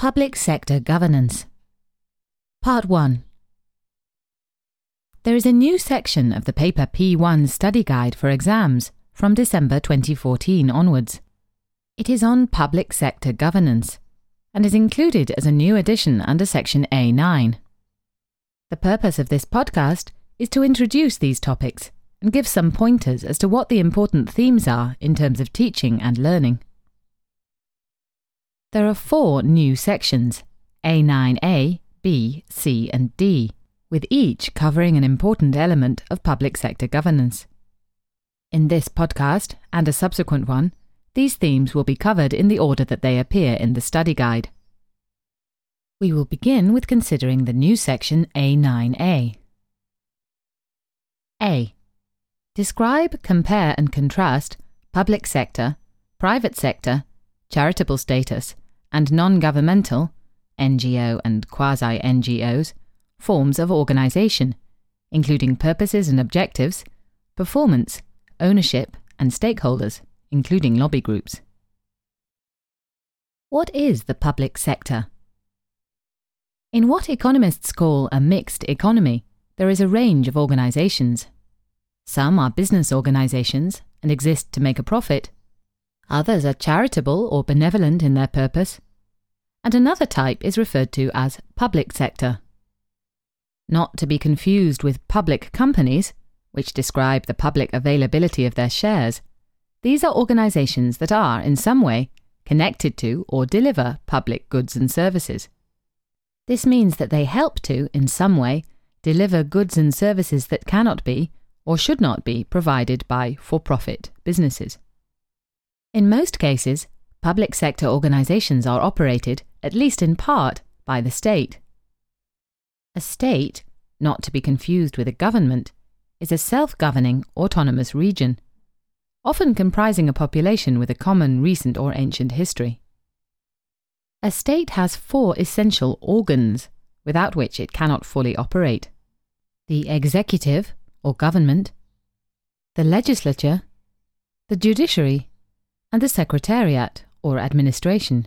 Public Sector Governance. Part 1 There is a new section of the paper P1 study guide for exams from December 2014 onwards. It is on public sector governance and is included as a new addition under section A9. The purpose of this podcast is to introduce these topics and give some pointers as to what the important themes are in terms of teaching and learning. There are four new sections A9A, B, C, and D, with each covering an important element of public sector governance. In this podcast and a subsequent one, these themes will be covered in the order that they appear in the study guide. We will begin with considering the new section A9A. A. Describe, compare, and contrast public sector, private sector, charitable status, and non governmental NGO and quasi NGOs forms of organisation, including purposes and objectives, performance, ownership, and stakeholders, including lobby groups. What is the public sector? In what economists call a mixed economy, there is a range of organisations. Some are business organisations and exist to make a profit. Others are charitable or benevolent in their purpose. And another type is referred to as public sector. Not to be confused with public companies, which describe the public availability of their shares. These are organisations that are, in some way, connected to or deliver public goods and services. This means that they help to, in some way, deliver goods and services that cannot be, or should not be, provided by for profit businesses. In most cases, public sector organisations are operated, at least in part, by the state. A state, not to be confused with a government, is a self governing, autonomous region, often comprising a population with a common recent or ancient history. A state has four essential organs, without which it cannot fully operate the executive, or government, the legislature, the judiciary, and the secretariat, or administration.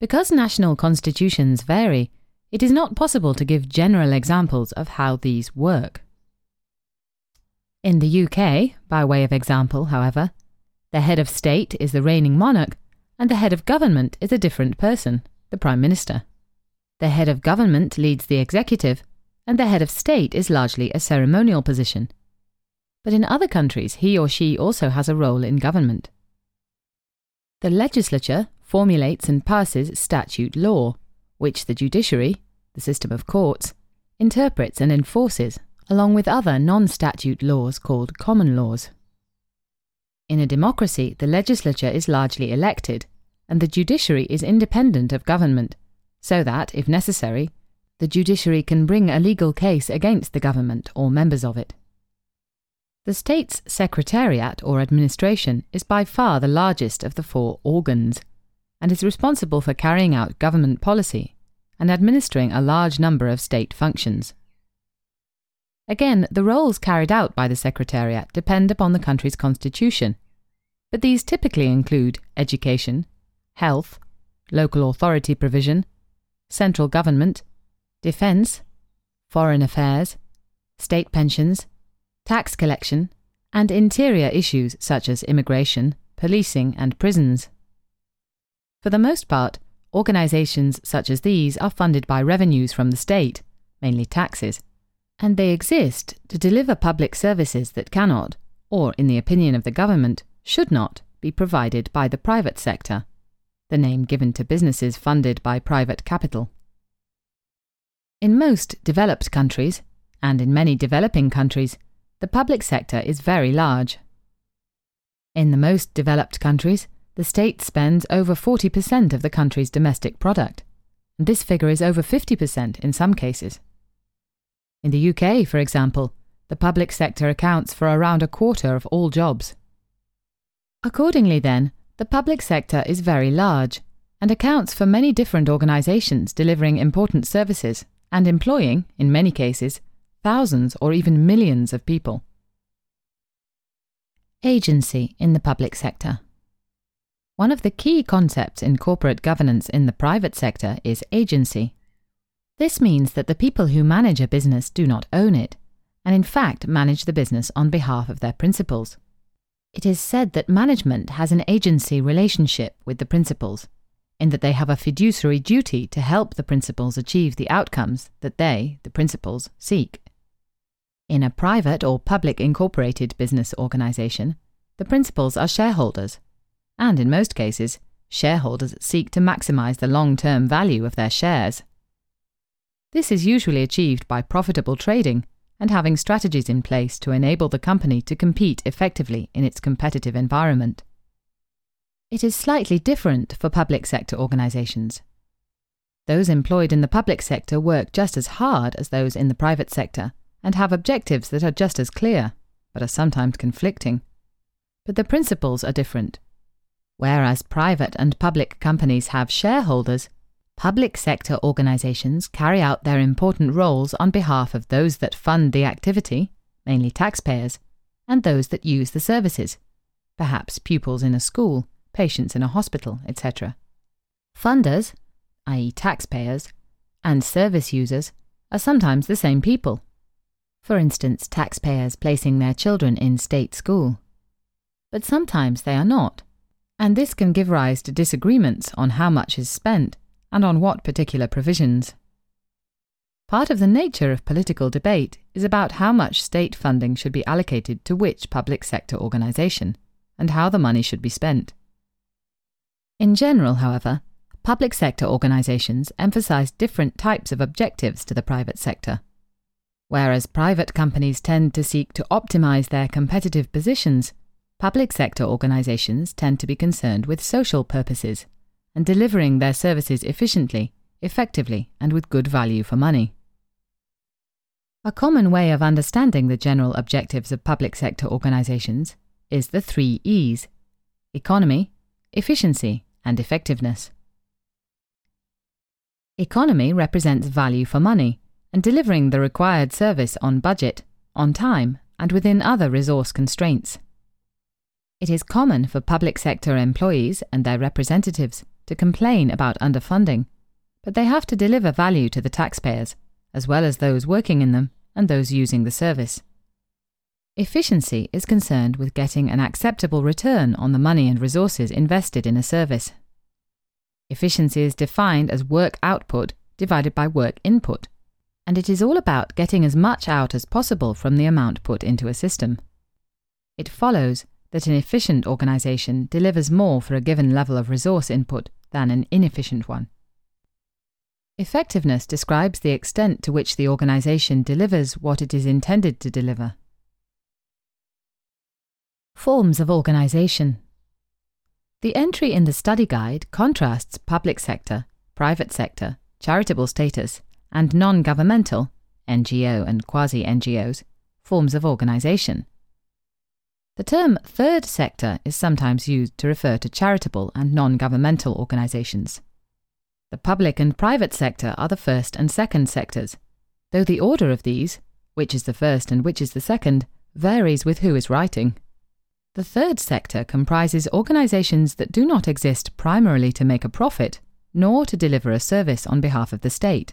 Because national constitutions vary, it is not possible to give general examples of how these work. In the UK, by way of example, however, the head of state is the reigning monarch, and the head of government is a different person, the Prime Minister. The head of government leads the executive, and the head of state is largely a ceremonial position. But in other countries, he or she also has a role in government. The legislature formulates and passes statute law, which the judiciary, the system of courts, interprets and enforces, along with other non statute laws called common laws. In a democracy, the legislature is largely elected, and the judiciary is independent of government, so that, if necessary, the judiciary can bring a legal case against the government or members of it. The state's secretariat or administration is by far the largest of the four organs and is responsible for carrying out government policy and administering a large number of state functions. Again, the roles carried out by the Secretariat depend upon the country's constitution, but these typically include education, health, local authority provision, central government, defence, foreign affairs, state pensions, tax collection, and interior issues such as immigration, policing, and prisons. For the most part, organisations such as these are funded by revenues from the state, mainly taxes, and they exist to deliver public services that cannot, or in the opinion of the government, should not, be provided by the private sector, the name given to businesses funded by private capital. In most developed countries, and in many developing countries, the public sector is very large. In the most developed countries, the state spends over 40% of the country's domestic product, and this figure is over 50% in some cases. In the UK, for example, the public sector accounts for around a quarter of all jobs. Accordingly, then, the public sector is very large and accounts for many different organisations delivering important services and employing, in many cases, thousands or even millions of people. Agency in the public sector. One of the key concepts in corporate governance in the private sector is agency. This means that the people who manage a business do not own it, and in fact manage the business on behalf of their principals. It is said that management has an agency relationship with the principals, in that they have a fiduciary duty to help the principals achieve the outcomes that they, the principals, seek. In a private or public incorporated business organization, the principals are shareholders, and in most cases, shareholders seek to maximize the long term value of their shares. This is usually achieved by profitable trading and having strategies in place to enable the company to compete effectively in its competitive environment. It is slightly different for public sector organisations. Those employed in the public sector work just as hard as those in the private sector and have objectives that are just as clear, but are sometimes conflicting. But the principals are different. Whereas private and public companies have shareholders, Public sector organisations carry out their important roles on behalf of those that fund the activity, mainly taxpayers, and those that use the services, perhaps pupils in a school, patients in a hospital, etc. Funders, i.e., taxpayers, and service users are sometimes the same people. For instance, taxpayers placing their children in state school. But sometimes they are not, and this can give rise to disagreements on how much is spent and on what particular provisions. Part of the nature of political debate is about how much state funding should be allocated to which public sector organisation, and how the money should be spent. In general, however, public sector organisations emphasise different types of objectives to the private sector. Whereas private companies tend to seek to optimise their competitive positions, public sector organisations tend to be concerned with social purposes and delivering their services efficiently, effectively, and with good value for money. A common way of understanding the general objectives of public sector organisations is the three E's economy, efficiency, and effectiveness. Economy represents value for money and delivering the required service on budget, on time, and within other resource constraints. It is common for public sector employees and their representatives to complain about underfunding, but they have to deliver value to the taxpayers, as well as those working in them and those using the service. Efficiency is concerned with getting an acceptable return on the money and resources invested in a service. Efficiency is defined as work output divided by work input, and it is all about getting as much out as possible from the amount put into a system. It follows that an efficient organisation delivers more for a given level of resource input than an inefficient one. Effectiveness describes the extent to which the organisation delivers what it is intended to deliver. Forms of organisation. The entry in the study guide contrasts public sector, private sector, charitable status, and non governmental, NGO and quasi NGOs, forms of organisation. The term third sector is sometimes used to refer to charitable and non governmental organisations. The public and private sector are the first and second sectors, though the order of these, which is the first and which is the second, varies with who is writing. The third sector comprises organisations that do not exist primarily to make a profit, nor to deliver a service on behalf of the state.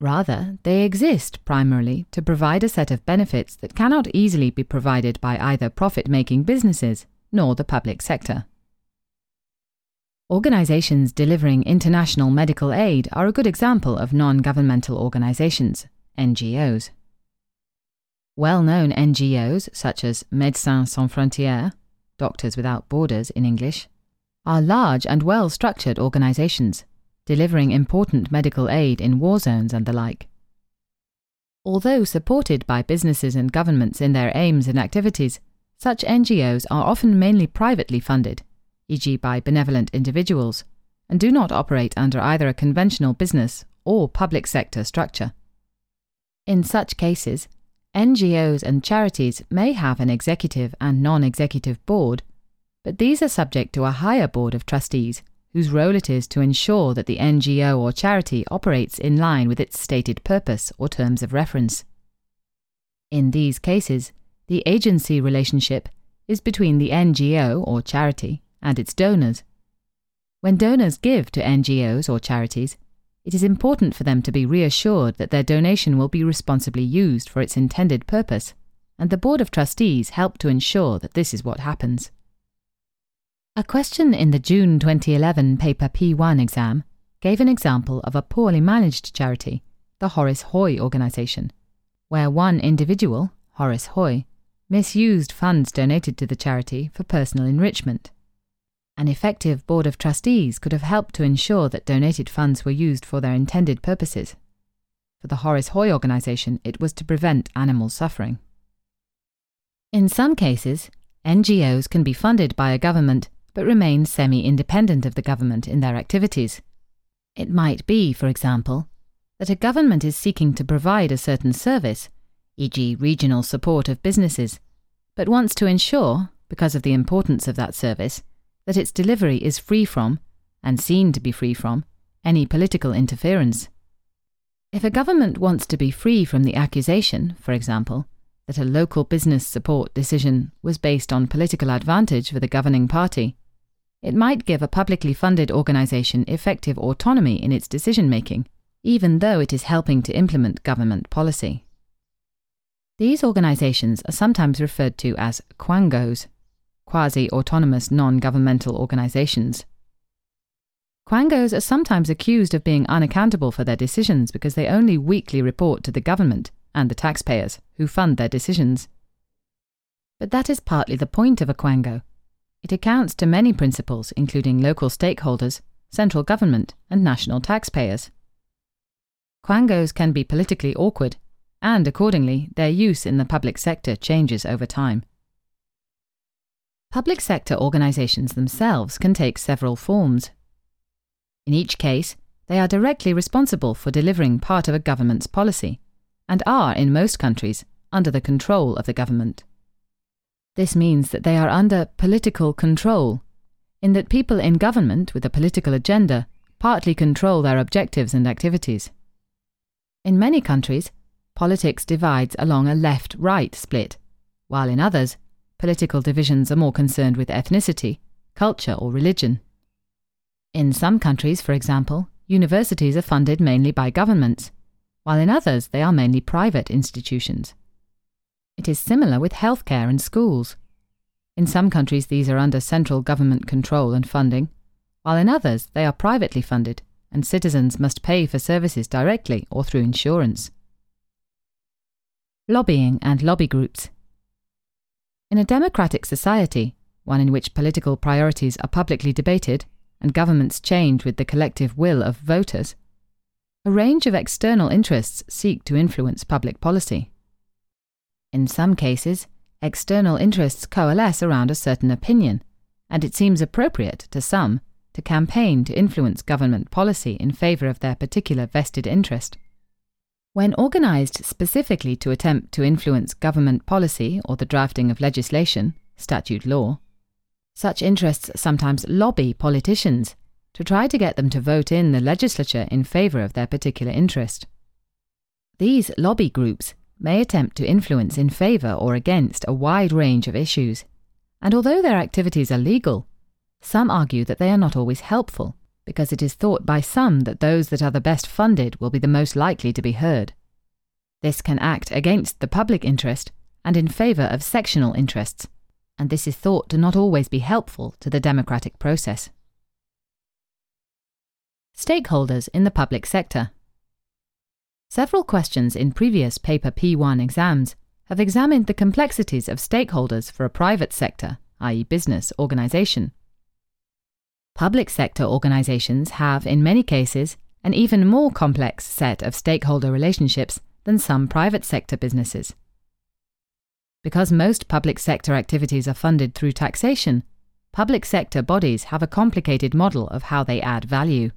Rather, they exist primarily to provide a set of benefits that cannot easily be provided by either profit making businesses nor the public sector. Organizations delivering international medical aid are a good example of non governmental organizations, NGOs. Well known NGOs, such as Médecins Sans Frontières, Doctors Without Borders in English, are large and well structured organizations delivering important medical aid in war zones and the like. Although supported by businesses and governments in their aims and activities, such NGOs are often mainly privately funded, e.g., by benevolent individuals, and do not operate under either a conventional business or public sector structure. In such cases, NGOs and charities may have an executive and non executive board, but these are subject to a higher board of trustees whose role it is to ensure that the NGO or charity operates in line with its stated purpose or terms of reference. In these cases, the agency relationship is between the NGO or charity and its donors. When donors give to NGOs or charities, it is important for them to be reassured that their donation will be responsibly used for its intended purpose, and the Board of Trustees help to ensure that this is what happens. A question in the June 2011 paper P1 exam gave an example of a poorly managed charity, the Horace Hoy Organisation, where one individual, Horace Hoy, misused funds donated to the charity for personal enrichment. An effective Board of Trustees could have helped to ensure that donated funds were used for their intended purposes. For the Horace Hoy organisation, it was to prevent animal suffering. In some cases, NGOs can be funded by a government but remain semi independent of the government in their activities. It might be, for example, that a government is seeking to provide a certain service, e.g., regional support of businesses, but wants to ensure, because of the importance of that service, that its delivery is free from, and seen to be free from, any political interference. If a government wants to be free from the accusation, for example, that a local business support decision was based on political advantage for the governing party, it might give a publicly funded organisation effective autonomy in its decision making, even though it is helping to implement government policy. These organisations are sometimes referred to as quangos, quasi autonomous non governmental organizations. Quangos are sometimes accused of being unaccountable for their decisions because they only weakly report to the government and the taxpayers who fund their decisions. But that is partly the point of a quango. It accounts to many principals, including local stakeholders, central government, and national taxpayers. Quangos can be politically awkward, and accordingly, their use in the public sector changes over time. Public sector organisations themselves can take several forms. In each case, they are directly responsible for delivering part of a government's policy, and are, in most countries, under the control of the government. This means that they are under political control, in that people in government with a political agenda partly control their objectives and activities. In many countries, politics divides along a left right split, while in others, Political divisions are more concerned with ethnicity, culture, or religion. In some countries, for example, universities are funded mainly by governments, while in others they are mainly private institutions. It is similar with healthcare and schools. In some countries, these are under central government control and funding, while in others they are privately funded and citizens must pay for services directly or through insurance. Lobbying and lobby groups. In a democratic society, one in which political priorities are publicly debated and governments change with the collective will of voters, a range of external interests seek to influence public policy. In some cases, external interests coalesce around a certain opinion, and it seems appropriate to some to campaign to influence government policy in favour of their particular vested interest. When organised specifically to attempt to influence government policy or the drafting of legislation, statute law, such interests sometimes lobby politicians to try to get them to vote in the legislature in favour of their particular interest. These lobby groups may attempt to influence in favour or against a wide range of issues, and although their activities are legal, some argue that they are not always helpful because it is thought by some that those that are the best funded will be the most likely to be heard. This can act against the public interest and in favour of sectional interests, and this is thought to not always be helpful to the democratic process. Stakeholders in the public sector. Several questions in previous Paper P1 exams have examined the complexities of stakeholders for a private sector, i.e., business, organisation. Public sector organisations have, in many cases, an even more complex set of stakeholder relationships than some private sector businesses. Because most public sector activities are funded through taxation, public sector bodies have a complicated model of how they add value.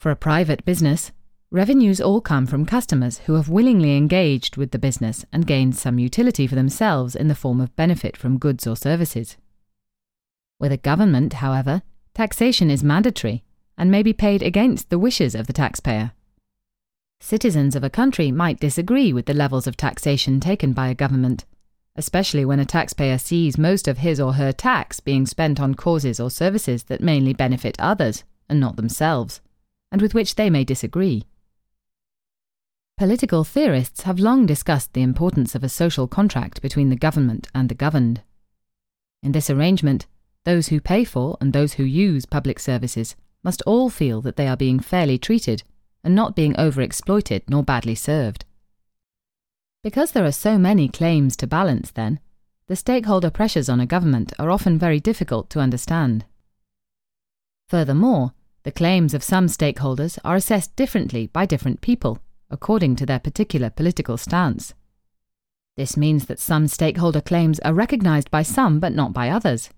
For a private business, revenues all come from customers who have willingly engaged with the business and gained some utility for themselves in the form of benefit from goods or services. With a government, however, taxation is mandatory and may be paid against the wishes of the taxpayer. Citizens of a country might disagree with the levels of taxation taken by a government, especially when a taxpayer sees most of his or her tax being spent on causes or services that mainly benefit others and not themselves, and with which they may disagree. Political theorists have long discussed the importance of a social contract between the government and the governed. In this arrangement, those who pay for and those who use public services must all feel that they are being fairly treated and not being overexploited nor badly served. Because there are so many claims to balance, then, the stakeholder pressures on a government are often very difficult to understand. Furthermore, the claims of some stakeholders are assessed differently by different people according to their particular political stance. This means that some stakeholder claims are recognised by some but not by others,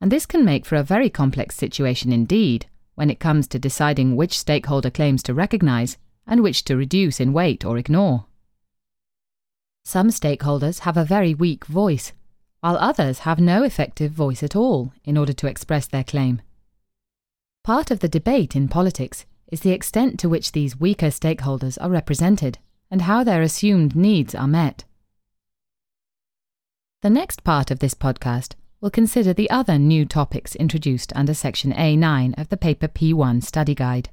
and this can make for a very complex situation indeed when it comes to deciding which stakeholder claims to recognise and which to reduce in weight or ignore. Some stakeholders have a very weak voice, while others have no effective voice at all in order to express their claim. Part of the debate in politics is the extent to which these weaker stakeholders are represented and how their assumed needs are met. The next part of this podcast will consider the other new topics introduced under Section A9 of the Paper P1 Study Guide.